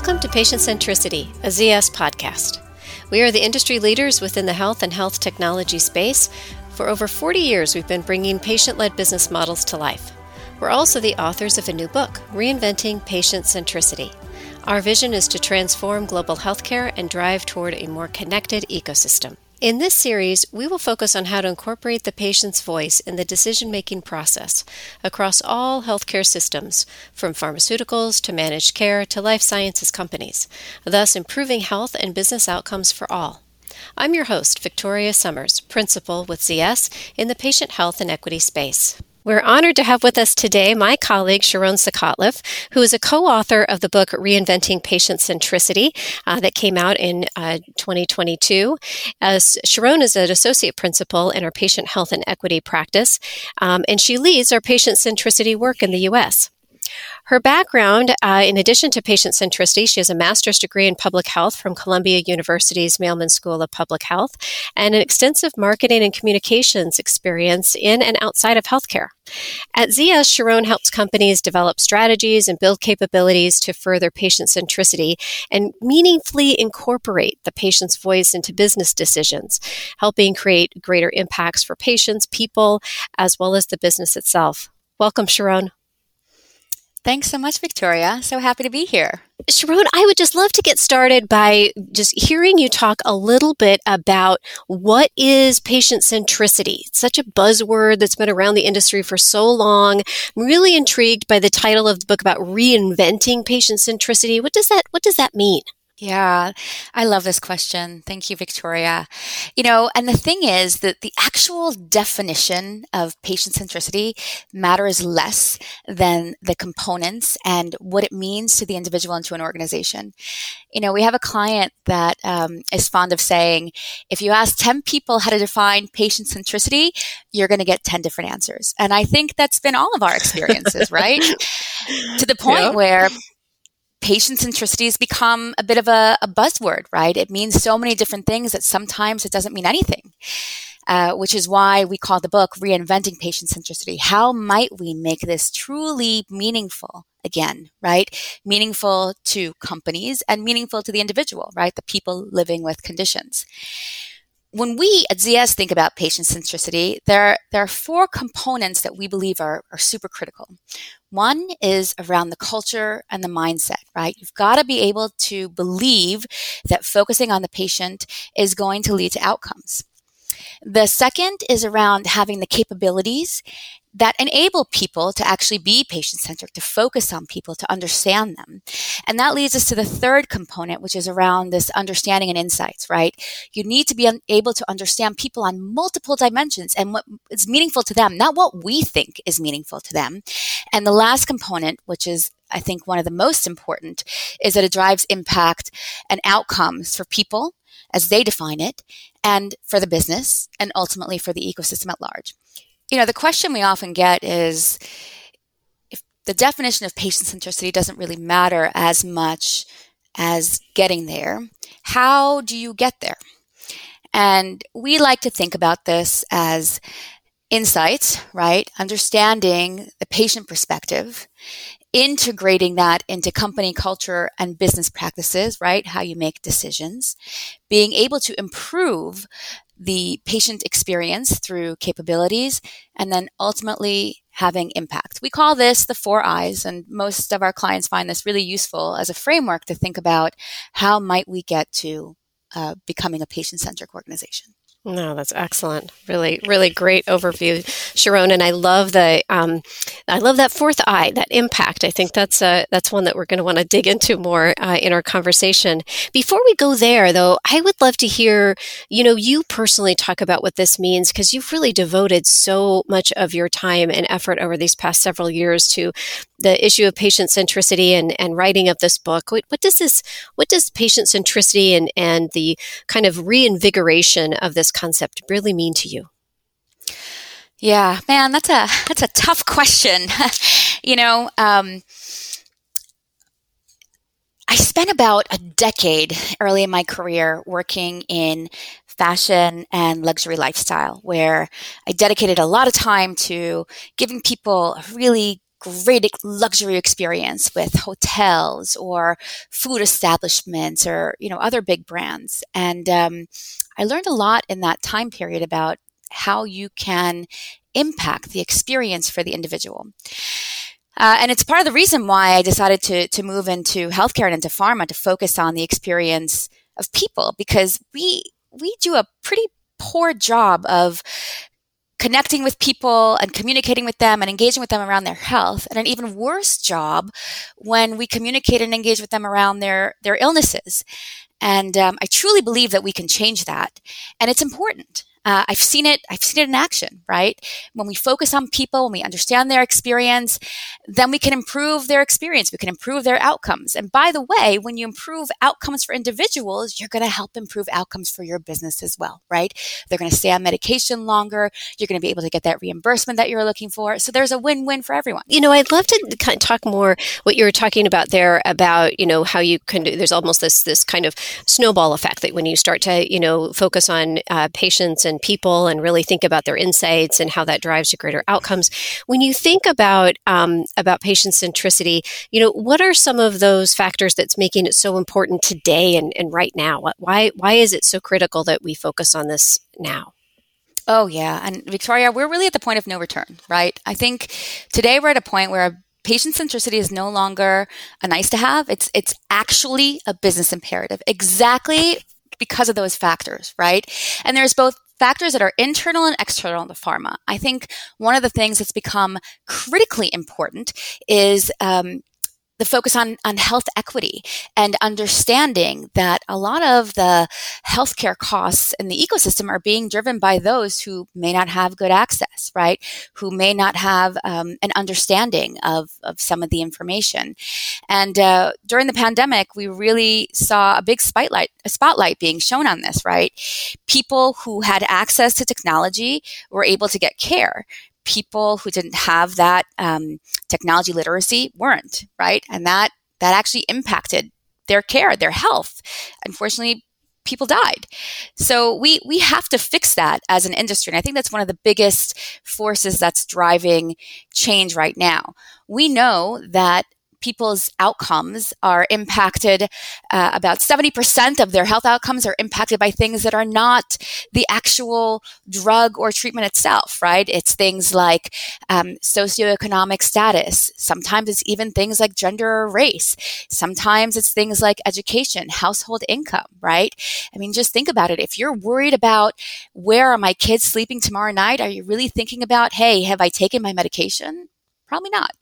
Welcome to Patient Centricity, a ZS podcast. We are the industry leaders within the health and health technology space. For over 40 years, we've been bringing patient led business models to life. We're also the authors of a new book, Reinventing Patient Centricity. Our vision is to transform global healthcare and drive toward a more connected ecosystem. In this series, we will focus on how to incorporate the patient's voice in the decision making process across all healthcare systems, from pharmaceuticals to managed care to life sciences companies, thus improving health and business outcomes for all. I'm your host, Victoria Summers, Principal with ZS in the patient health and equity space. We're honored to have with us today my colleague Sharon Suchotliff, who is a co-author of the book Reinventing Patient Centricity uh, that came out in uh, 2022. As Sharon is an associate principal in our patient health and equity practice, um, and she leads our patient centricity work in the U.S. Her background, uh, in addition to patient centricity, she has a master's degree in public health from Columbia University's Mailman School of Public Health and an extensive marketing and communications experience in and outside of healthcare. At ZS, Sharon helps companies develop strategies and build capabilities to further patient centricity and meaningfully incorporate the patient's voice into business decisions, helping create greater impacts for patients, people, as well as the business itself. Welcome, Sharon. Thanks so much, Victoria. So happy to be here. Sharon, I would just love to get started by just hearing you talk a little bit about what is patient centricity. It's such a buzzword that's been around the industry for so long. I'm really intrigued by the title of the book about reinventing patient centricity. What does that what does that mean? Yeah, I love this question. Thank you, Victoria. You know, and the thing is that the actual definition of patient centricity matters less than the components and what it means to the individual and to an organization. You know, we have a client that um, is fond of saying, if you ask 10 people how to define patient centricity, you're going to get 10 different answers. And I think that's been all of our experiences, right? to the point yeah. where patient centricity has become a bit of a, a, buzzword, right? It means so many different things that sometimes it doesn't mean anything. Uh, which is why we call the book Reinventing Patient Centricity. How might we make this truly meaningful again, right? Meaningful to companies and meaningful to the individual, right? The people living with conditions when we at ZS think about patient centricity, there, there are four components that we believe are, are super critical. One is around the culture and the mindset, right? You've got to be able to believe that focusing on the patient is going to lead to outcomes. The second is around having the capabilities that enable people to actually be patient centric, to focus on people, to understand them. And that leads us to the third component, which is around this understanding and insights, right? You need to be able to understand people on multiple dimensions and what is meaningful to them, not what we think is meaningful to them. And the last component, which is I think one of the most important, is that it drives impact and outcomes for people as they define it and for the business and ultimately for the ecosystem at large you know, the question we often get is if the definition of patient centricity doesn't really matter as much as getting there, how do you get there? And we like to think about this as insights, right? Understanding the patient perspective, integrating that into company culture and business practices, right? How you make decisions, being able to improve the patient experience through capabilities, and then ultimately having impact. We call this the four I's, and most of our clients find this really useful as a framework to think about how might we get to uh, becoming a patient-centric organization. No, that's excellent. Really, really great overview, Sharon. And I love the, um, I love that fourth I, that impact. I think that's a, that's one that we're going to want to dig into more uh, in our conversation. Before we go there, though, I would love to hear, you know, you personally talk about what this means because you've really devoted so much of your time and effort over these past several years to the issue of patient centricity and, and writing of this book. What, what does this, what does patient centricity and, and the kind of reinvigoration of this concept really mean to you? Yeah, man, that's a that's a tough question. you know, um, I spent about a decade early in my career working in fashion and luxury lifestyle, where I dedicated a lot of time to giving people a really great luxury experience with hotels or food establishments or you know other big brands. And um, i learned a lot in that time period about how you can impact the experience for the individual. Uh, and it's part of the reason why I decided to to move into healthcare and into pharma to focus on the experience of people because we we do a pretty poor job of connecting with people and communicating with them and engaging with them around their health. And an even worse job when we communicate and engage with them around their their illnesses. And um, i truly believe that we can change that. And it's important uh, I've seen it. I've seen it in action, right? When we focus on people, when we understand their experience, then we can improve their experience. We can improve their outcomes. And by the way, when you improve outcomes for individuals, you're going to help improve outcomes for your business as well, right? They're going to stay on medication longer. You're going to be able to get that reimbursement that you're looking for. So there's a win-win for everyone. You know, I'd love to kind of talk more what you were talking about there about you know how you can do. There's almost this this kind of snowball effect that when you start to you know focus on uh, patients and people and really think about their insights and how that drives to greater outcomes. When you think about um, about patient centricity, you know, what are some of those factors that's making it so important today and, and right now? Why why is it so critical that we focus on this now? Oh yeah, and Victoria, we're really at the point of no return, right? I think today we're at a point where patient centricity is no longer a nice to have. It's it's actually a business imperative. Exactly because of those factors, right? And there's both factors that are internal and external to pharma. I think one of the things that's become critically important is um, the focus on, on health equity and understanding that a lot of the healthcare costs in the ecosystem are being driven by those who may not have good access, right? Who may not have um, an understanding of, of some of the information. And uh, during the pandemic, we really saw a big spotlight, a spotlight being shown on this, right? People who had access to technology were able to get care people who didn't have that um, technology literacy weren't right? And that that actually impacted their care their health. Unfortunately people died. So we we have to fix that as an industry and i think that's one of the biggest forces that's driving change right now. We know that people's outcomes are impacted. Uh, about 70% of their health outcomes are impacted by things that are not the actual drug or treatment itself, right? It's things like um, socioeconomic status. Sometimes it's even things like gender or race. Sometimes it's things like education, household income, right? I mean, just think about it. If you're worried about where are my kids sleeping tomorrow night, are you really thinking about, hey, have I taken my medication? Probably not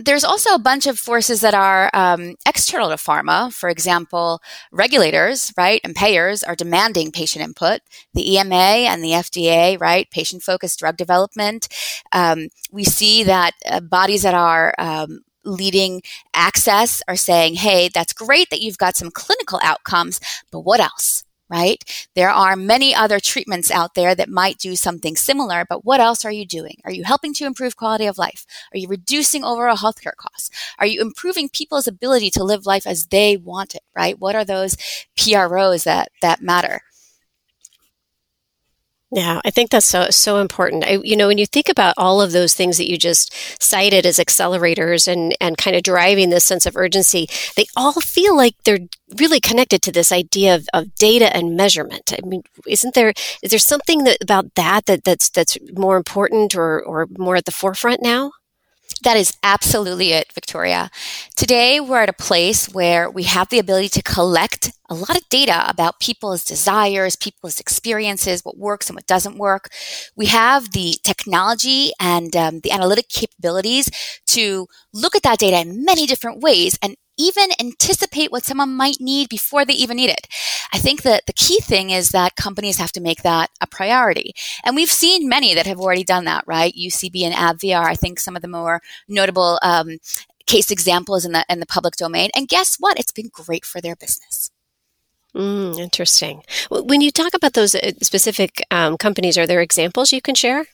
there's also a bunch of forces that are um, external to pharma. For example, regulators, right, and payers are demanding patient input. The EMA and the FDA, right, patient focused drug development. Um, we see that uh, bodies that are um, leading access are saying, hey, that's great that you've got some clinical outcomes, but what else? Right? There are many other treatments out there that might do something similar, but what else are you doing? Are you helping to improve quality of life? Are you reducing overall healthcare costs? Are you improving people's ability to live life as they want it, right? What are those PROs that, that matter? Yeah, I think that's so so important. I, you know, when you think about all of those things that you just cited as accelerators and and kind of driving this sense of urgency, they all feel like they're really connected to this idea of, of data and measurement. I mean, isn't there is there something that, about that that that's that's more important or or more at the forefront now? That is absolutely it, Victoria. Today, we're at a place where we have the ability to collect a lot of data about people's desires, people's experiences, what works and what doesn't work. We have the technology and um, the analytic capabilities to look at that data in many different ways and even anticipate what someone might need before they even need it. I think that the key thing is that companies have to make that a priority. And we've seen many that have already done that, right? UCB and AbbVie are, I think, some of the more notable um, case examples in the in the public domain. And guess what? It's been great for their business. Mm, interesting. When you talk about those uh, specific um, companies, are there examples you can share?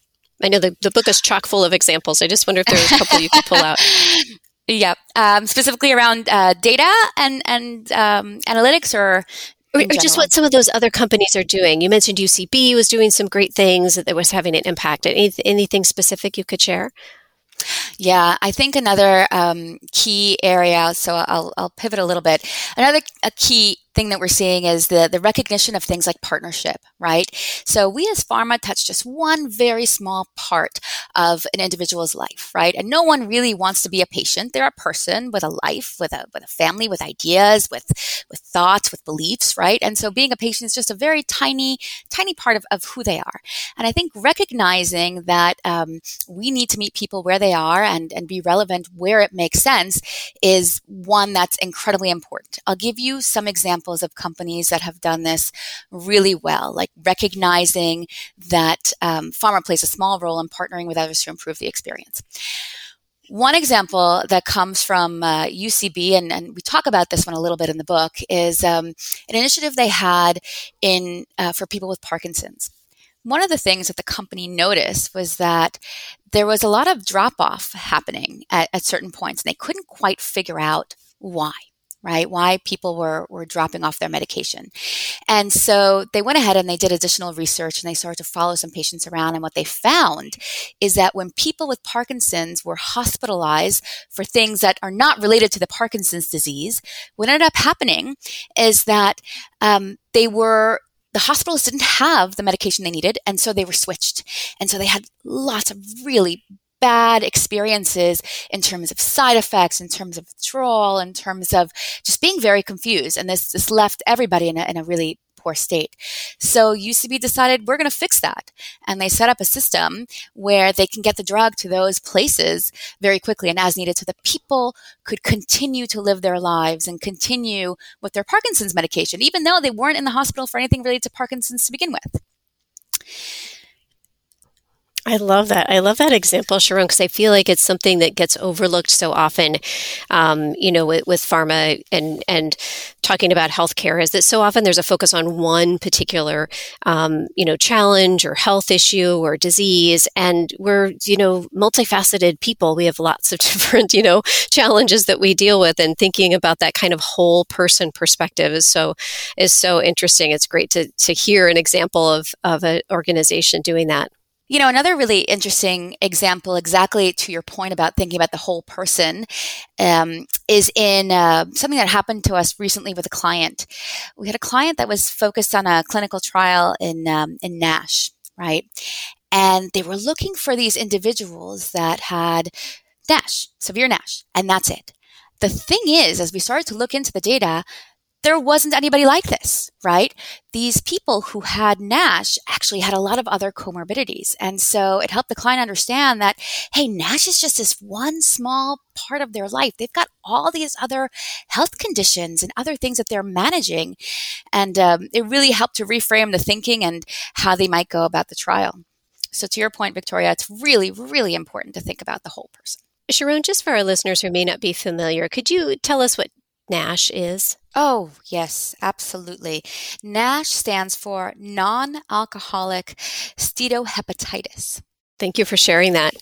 I know the, the book is chock full of examples. I just wonder if there's a couple you could pull out. Yeah, um, specifically around uh, data and and um, analytics, or or, or just what some of those other companies are doing. You mentioned UCB was doing some great things that was having an impact. Any, anything specific you could share? Yeah, I think another um, key area. So I'll, I'll pivot a little bit. Another a key thing that we're seeing is the, the recognition of things like partnership, right? So we as pharma touch just one very small part of an individual's life, right? And no one really wants to be a patient. They're a person with a life, with a, with a family, with ideas, with, with thoughts, with beliefs, right? And so being a patient is just a very tiny, tiny part of, of who they are. And I think recognizing that um, we need to meet people where they are and, and be relevant where it makes sense is one that's incredibly important. I'll give you some examples examples of companies that have done this really well, like recognizing that um, pharma plays a small role in partnering with others to improve the experience. One example that comes from uh, UCB, and, and, we talk about this one a little bit in the book, is um, an initiative they had in uh, for people with Parkinson's. One of the things that the company noticed was that there was a lot of drop off happening at, at certain points, and they couldn't quite figure out why right? Why people were, were dropping off their medication. And so they went ahead and they did additional research and they started to follow some patients around. And what they found is that when people with Parkinson's were hospitalized for things that are not related to the Parkinson's disease, what ended up happening is that um, they were the hospitals didn't have the medication they needed, and so they were switched. And so they had lots of really bad experiences in terms of side effects, in terms of withdrawal, in terms of just being very confused. And this, this left everybody in a, in a really poor state. So UCB decided we're going to fix that. And they set up a system where they can get the drug to those places very quickly and as needed so that people could continue to live their lives and continue with their Parkinson's medication, even though they weren't in the hospital for anything related to Parkinson's to begin with. I love that. I love that example, Sharon, because I feel like it's something that gets overlooked so often. Um, you know, with, with, pharma and and talking about healthcare, is that so often there's a focus on one particular, um, you know, challenge or health issue or disease, and we're you know multifaceted people. We have lots of different you know challenges that we deal with, and thinking about that kind of whole person perspective is so is so interesting. It's great to to hear an example of of an organization doing that. You know, another really interesting example, exactly to your point about thinking about the whole person, um, is in uh, something that happened to us recently with a client. We had a client that was focused on a clinical trial in um, in NASH, right? And they were looking for these individuals that had NASH, severe NASH, and that's it. The thing is, as we started to look into the data, there wasn't anybody like this, right? These people who had NASH actually had a lot of other comorbidities. And so it helped the client understand that, hey, NASH is just this one small part of their life. They've got all these other health conditions and other things that they're managing. And um, it really helped to reframe the thinking and how they might go about the trial. So, to your point, Victoria, it's really, really important to think about the whole person. Sharon, just for our listeners who may not be familiar, could you tell us what NASH is? Oh, yes, absolutely. NASH stands for non alcoholic steatohepatitis. Thank you for sharing that.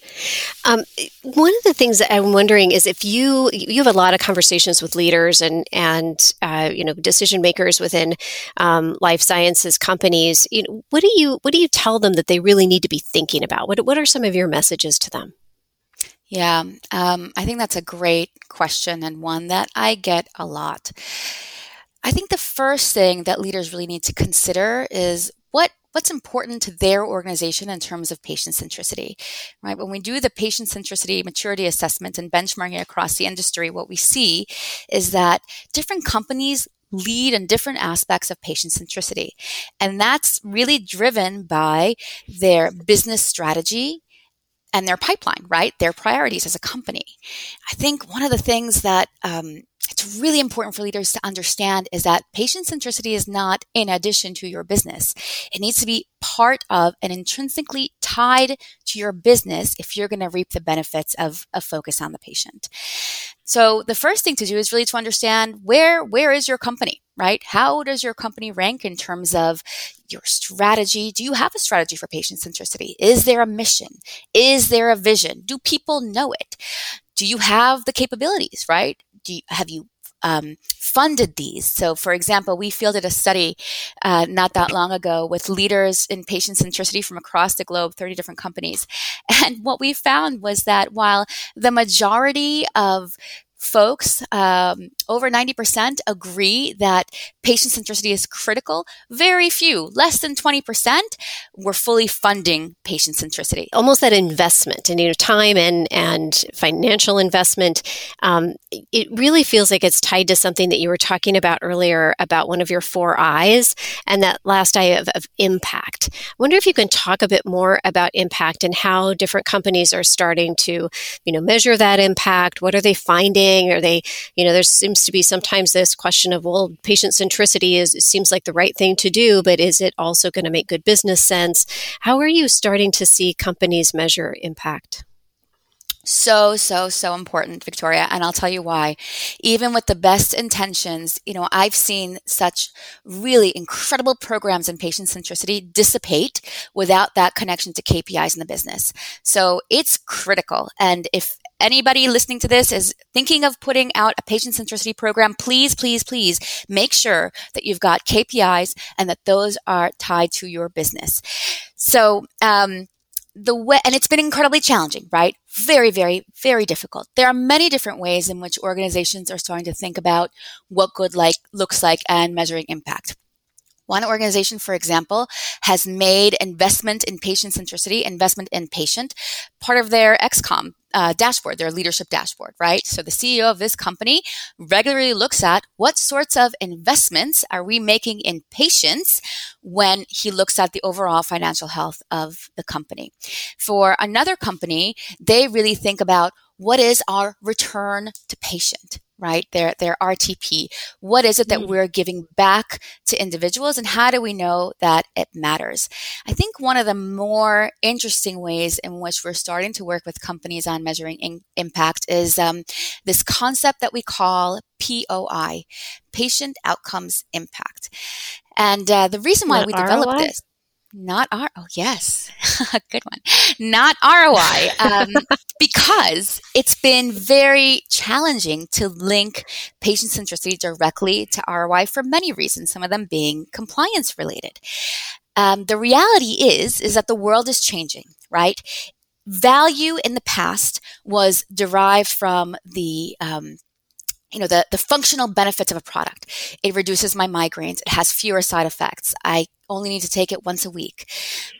Um, one of the things that I'm wondering is if you you have a lot of conversations with leaders and and uh, you know decision makers within um, life sciences companies. You know, what do you what do you tell them that they really need to be thinking about? What what are some of your messages to them? Yeah, um, I think that's a great question and one that I get a lot. I think the first thing that leaders really need to consider is what what's important to their organization in terms of patient centricity right when we do the patient centricity maturity assessment and benchmarking across the industry what we see is that different companies lead in different aspects of patient centricity and that's really driven by their business strategy and their pipeline, right? Their priorities as a company. I think one of the things that um, it's really important for leaders to understand is that patient centricity is not in addition to your business. It needs to be part of and intrinsically tied to your business if you're going to reap the benefits of a focus on the patient. So the first thing to do is really to understand where where is your company, right? How does your company rank in terms of your strategy? Do you have a strategy for patient centricity? Is there a mission? Is there a vision? Do people know it? Do you have the capabilities, right? Do you, have you um, funded these. So, for example, we fielded a study uh, not that long ago with leaders in patient centricity from across the globe, 30 different companies. And what we found was that while the majority of folks, um, over 90% agree that patient centricity is critical. Very few, less than 20%, were fully funding patient centricity. Almost that investment and you know time and and financial investment. Um, it really feels like it's tied to something that you were talking about earlier about one of your four I's and that last I of, of impact. I wonder if you can talk a bit more about impact and how different companies are starting to you know measure that impact. What are they finding? Are they, you know, there seems to be sometimes this question of, well, patient centricity is seems like the right thing to do, but is it also going to make good business sense? How are you starting to see companies measure impact? so so so important victoria and i'll tell you why even with the best intentions you know i've seen such really incredible programs in patient centricity dissipate without that connection to kpis in the business so it's critical and if anybody listening to this is thinking of putting out a patient centricity program, please, please, please make sure that you've got KPIs and that those are tied to your business. So, um, the way, and it's been incredibly challenging, right? Very, very, very difficult. There are many different ways in which organizations are starting to think about what good like looks like and measuring impact. One organization, for example, has made investment in patient centricity, investment in patient, part of their XCOM uh, dashboard, their leadership dashboard, right? So the CEO of this company regularly looks at what sorts of investments are we making in patients when he looks at the overall financial health of the company. For another company, they really think about what is our return to patient right? Their, their RTP. What is it that mm. we're giving back to individuals and how do we know that it matters? I think one of the more interesting ways in which we're starting to work with companies on measuring in, impact is um, this concept that we call POI, Patient Outcomes Impact. And uh, the reason why we developed ROI? this not R. Oh, yes, good one. Not ROI, um, because it's been very challenging to link patient centricity directly to ROI for many reasons. Some of them being compliance related. Um, the reality is is that the world is changing, right? Value in the past was derived from the um, you know the, the functional benefits of a product it reduces my migraines it has fewer side effects i only need to take it once a week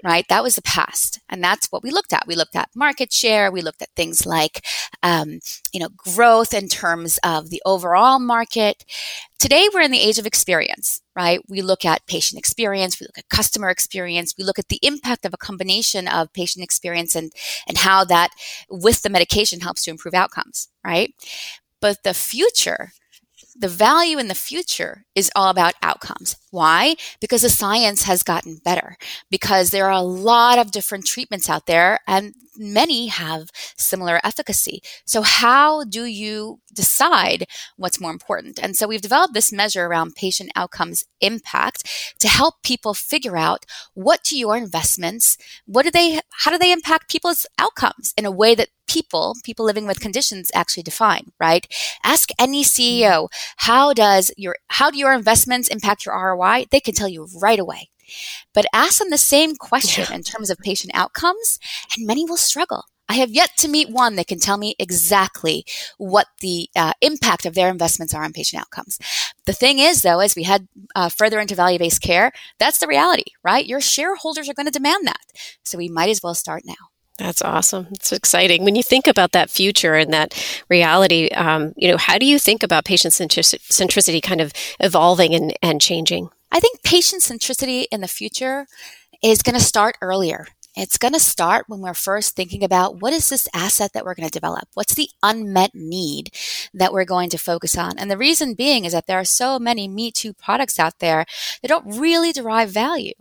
right? That was the past and that's what we looked at. We looked at market share. We looked at things like um, you know growth in terms of the overall market. Today we're in the age of experience right? We look at patient experience. We look at customer experience. We look at the impact of a combination of patient experience and and how that with the medication helps to improve outcomes right? But the future, the value in the future is all about outcomes. Why? Because the science has gotten better, because there are a lot of different treatments out there and many have similar efficacy. So how do you decide what's more important? And so we've developed this measure around patient outcomes impact to help people figure out what do your investments, what do they, how do they impact people's outcomes in a way that people, people living with conditions actually define, right? Ask any CEO, how does your, how do your investments impact your ROI? They can tell you right away. But ask them the same question yeah. in terms of patient outcomes, and many will struggle. I have yet to meet one that can tell me exactly what the uh, impact of their investments are on patient outcomes. The thing is, though, as we head uh, further into value based care, that's the reality, right? Your shareholders are going to demand that. So we might as well start now. That's awesome. It's exciting. When you think about that future and that reality, um, you know, how do you think about patient centricity kind of evolving and, and changing? I think patient centricity in the future is going to start earlier. It's going to start when we're first thinking about what is this asset that we're going to develop? What's the unmet need that we're going to focus on? And the reason being is that there are so many Me Too products out there that don't really derive value.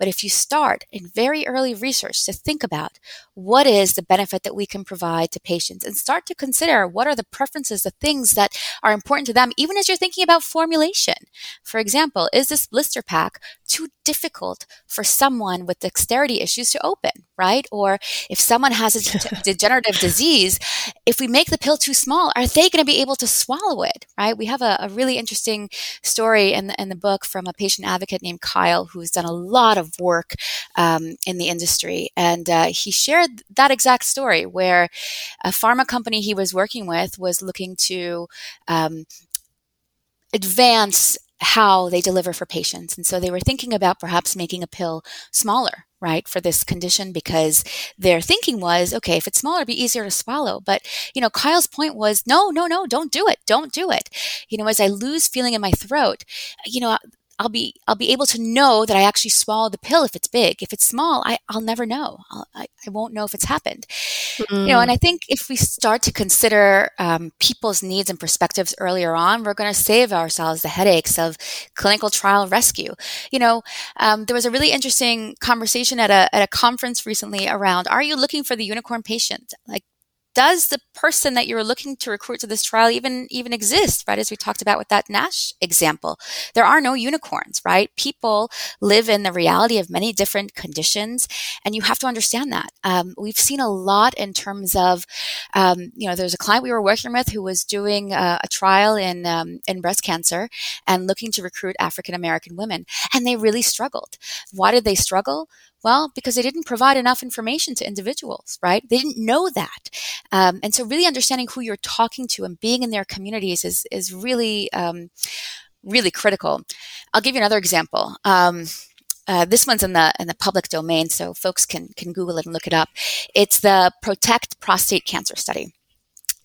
But if you start in very early research to think about what is the benefit that we can provide to patients and start to consider what are the preferences, the things that are important to them, even as you're thinking about formulation. For example, is this blister pack too difficult for someone with dexterity issues to open? Open, right? Or if someone has a degenerative disease, if we make the pill too small, are they going to be able to swallow it, right? We have a, a really interesting story in the, in the book from a patient advocate named Kyle who's done a lot of work um, in the industry. And uh, he shared that exact story where a pharma company he was working with was looking to um, advance how they deliver for patients. And so they were thinking about perhaps making a pill smaller, right, for this condition because their thinking was, okay, if it's smaller, it'd be easier to swallow. But, you know, Kyle's point was, no, no, no, don't do it. Don't do it. You know, as I lose feeling in my throat, you know, I'll be I'll be able to know that I actually swallowed the pill if it's big. If it's small, I, I'll never know. I'll, I, I won't know if it's happened. Mm. You know, and I think if we start to consider um, people's needs and perspectives earlier on, we're going to save ourselves the headaches of clinical trial rescue. You know, um, there was a really interesting conversation at a at a conference recently around: Are you looking for the unicorn patient? Like does the person that you're looking to recruit to this trial even even exist right as we talked about with that nash example? There are no unicorns right? People live in the reality of many different conditions and you have to understand that. Um, we've seen a lot in terms of um, you know there's a client we were working with who was doing a, a trial in um, in breast cancer and looking to recruit african american women and they really struggled why did they struggle well, because they didn't provide enough information to individuals, right? They didn't know that. Um, and so really understanding who you're talking to and being in their communities is, is really, um, really critical. I'll give you another example. Uh, this one's in the in the public domain, so folks can can Google it and look it up. It's the Protect Prostate Cancer Study.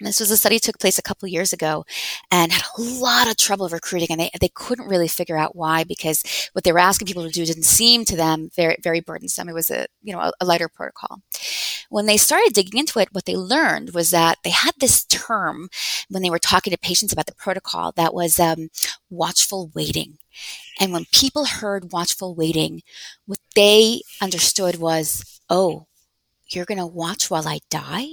This was a study that took place a couple years ago and had a lot of trouble recruiting and they, they couldn't really figure out why because what they were asking people to do didn't seem to them very, very burdensome. It was a, you know, a, a lighter protocol. When they started digging into it, what they learned was that they had this term when they were talking to patients about the protocol that was um, watchful waiting. And when people heard watchful waiting, what they understood was, oh, you're going to watch while I die?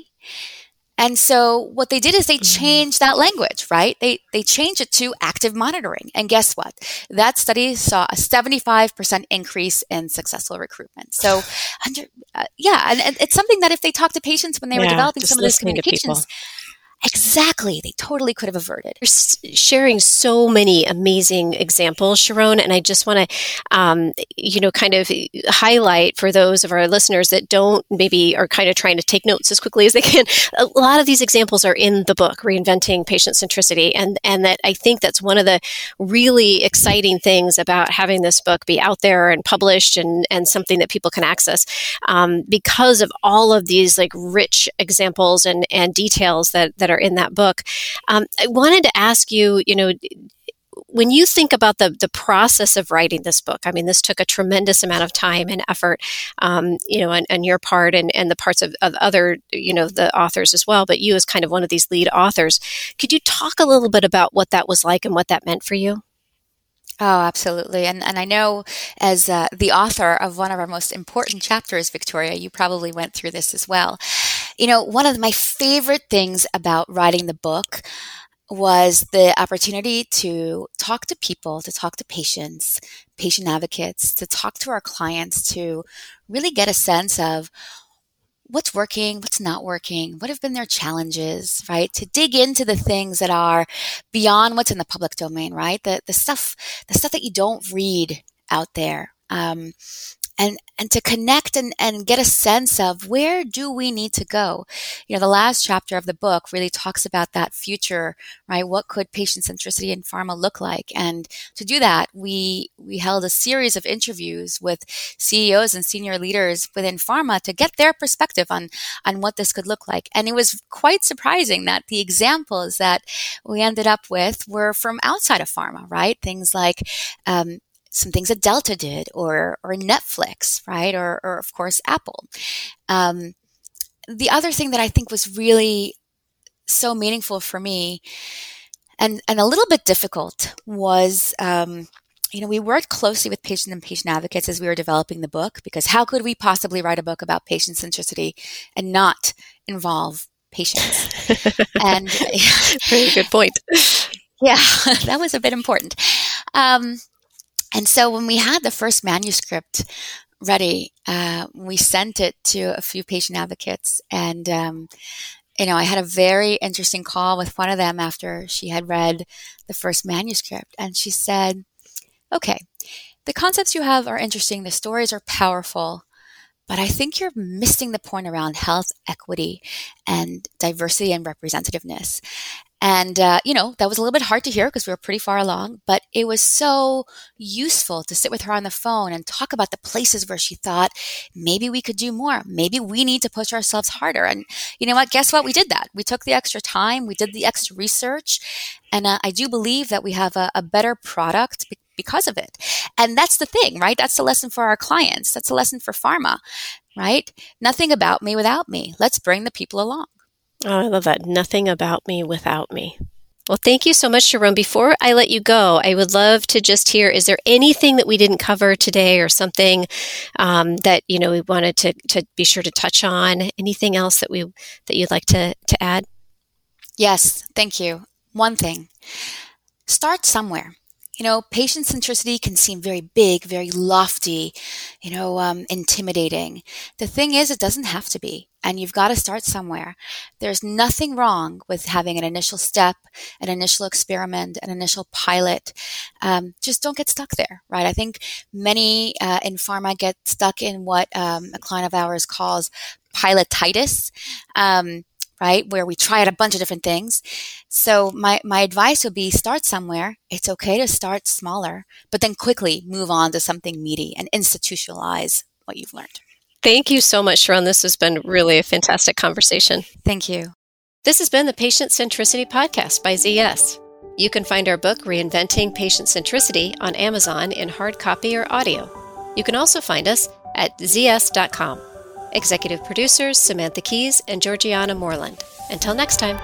And so what they did is they mm-hmm. changed that language, right? They they changed it to active monitoring. And guess what? That study saw a 75% increase in successful recruitment. So under uh, yeah, and, and, it's something that if they talk to patients when they yeah, were developing some of those communications, Exactly. They totally could have averted. You're sharing so many amazing examples, Sharon, and I just want to, um, you know, kind of highlight for those of our listeners that don't maybe are kind of trying to take notes as quickly as they can. A lot of these examples are in the book, Reinventing Patient Centricity, and and that I think that's one of the really exciting things about having this book be out there and published and and something that people can access um, because of all of these like rich examples and and details that that that are in that book. Um, I wanted to ask you, you know, when you think about the the process of writing this book, I mean, this took a tremendous amount of time and effort, um, you know, on, on, your part and, and the parts of, of other, you know, the authors as well. But you, as kind of one of these lead authors, could you talk a little bit about what that was like and what that meant for you? Oh, absolutely. And and I know as uh, the author of one of our most important chapters, Victoria, you probably went through this as well. You know, one of my favorite things about writing the book was the opportunity to talk to people, to talk to patients, patient advocates, to talk to our clients, to really get a sense of what's working, what's not working, what have been their challenges, right? To dig into the things that are beyond what's in the public domain, right? The the stuff the stuff that you don't read out there. Um, and and to connect and, and get a sense of where do we need to go. You know the last chapter of the book really talks about that future right? What could patient centricity in pharma look like? And to do that we we held a series of interviews with ceos and senior leaders within pharma to get their perspective on on what this could look like. And it was quite surprising that the examples that we ended up with were from outside of pharma right? Things like um, some things that Delta did or, or Netflix, right? Or, or of course, Apple. Um, the other thing that I think was really so meaningful for me and, and a little bit difficult was, um, you know, we worked closely with patients and patient advocates as we were developing the book because how could we possibly write a book about patient centricity and not involve patients? and very good point. Yeah, that was a bit important. Um, and so when we had the first manuscript ready, uh, we sent it to a few patient advocates. And, um, you know, I had a very interesting call with one of them after she had read the first manuscript. And she said, okay, the concepts you have are interesting, the stories are powerful, but I think you're missing the point around health equity and diversity and representativeness. And, uh, you know, that was a little bit hard to hear because we were pretty far along, but it was so useful to sit with her on the phone and talk about the places where she thought maybe we could do more. Maybe we need to push ourselves harder. And you know what? Guess what? We did that. We took the extra time. We did the extra research. And uh, I do believe that we have a, a better product because of it. And that's the thing, right? That's the lesson for our clients. That's a lesson for pharma, right? Nothing about me without me. Let's bring the people along. Oh, I love that. Nothing about me without me. Well, thank you so much, Jerome. Before I let you go, I would love to just hear: is there anything that we didn't cover today, or something um, that you know we wanted to to be sure to touch on? Anything else that we that you'd like to to add? Yes, thank you. One thing: start somewhere you know, patient centricity can seem very big, very lofty, you know, um, intimidating. The thing is, it doesn't have to be. And you've got to start somewhere. There's nothing wrong with having an initial step, an initial experiment, an initial pilot. Um, just don't get stuck there, right? I think many uh, in pharma get stuck in what um, a client of ours calls pilotitis. Um, right? Where we try out a bunch of different things. So my, my advice would be start somewhere. It's okay to start smaller, but then quickly move on to something meaty and institutionalize what you've learned. Thank you so much, Sharon. This has been really a fantastic conversation. Thank you. This has been the Patient Centricity Podcast by ZS. You can find our book, Reinventing Patient Centricity, on Amazon in hard copy or audio. You can also find us at zs.com. Executive producers Samantha Keyes and Georgianna Moreland. Until next time.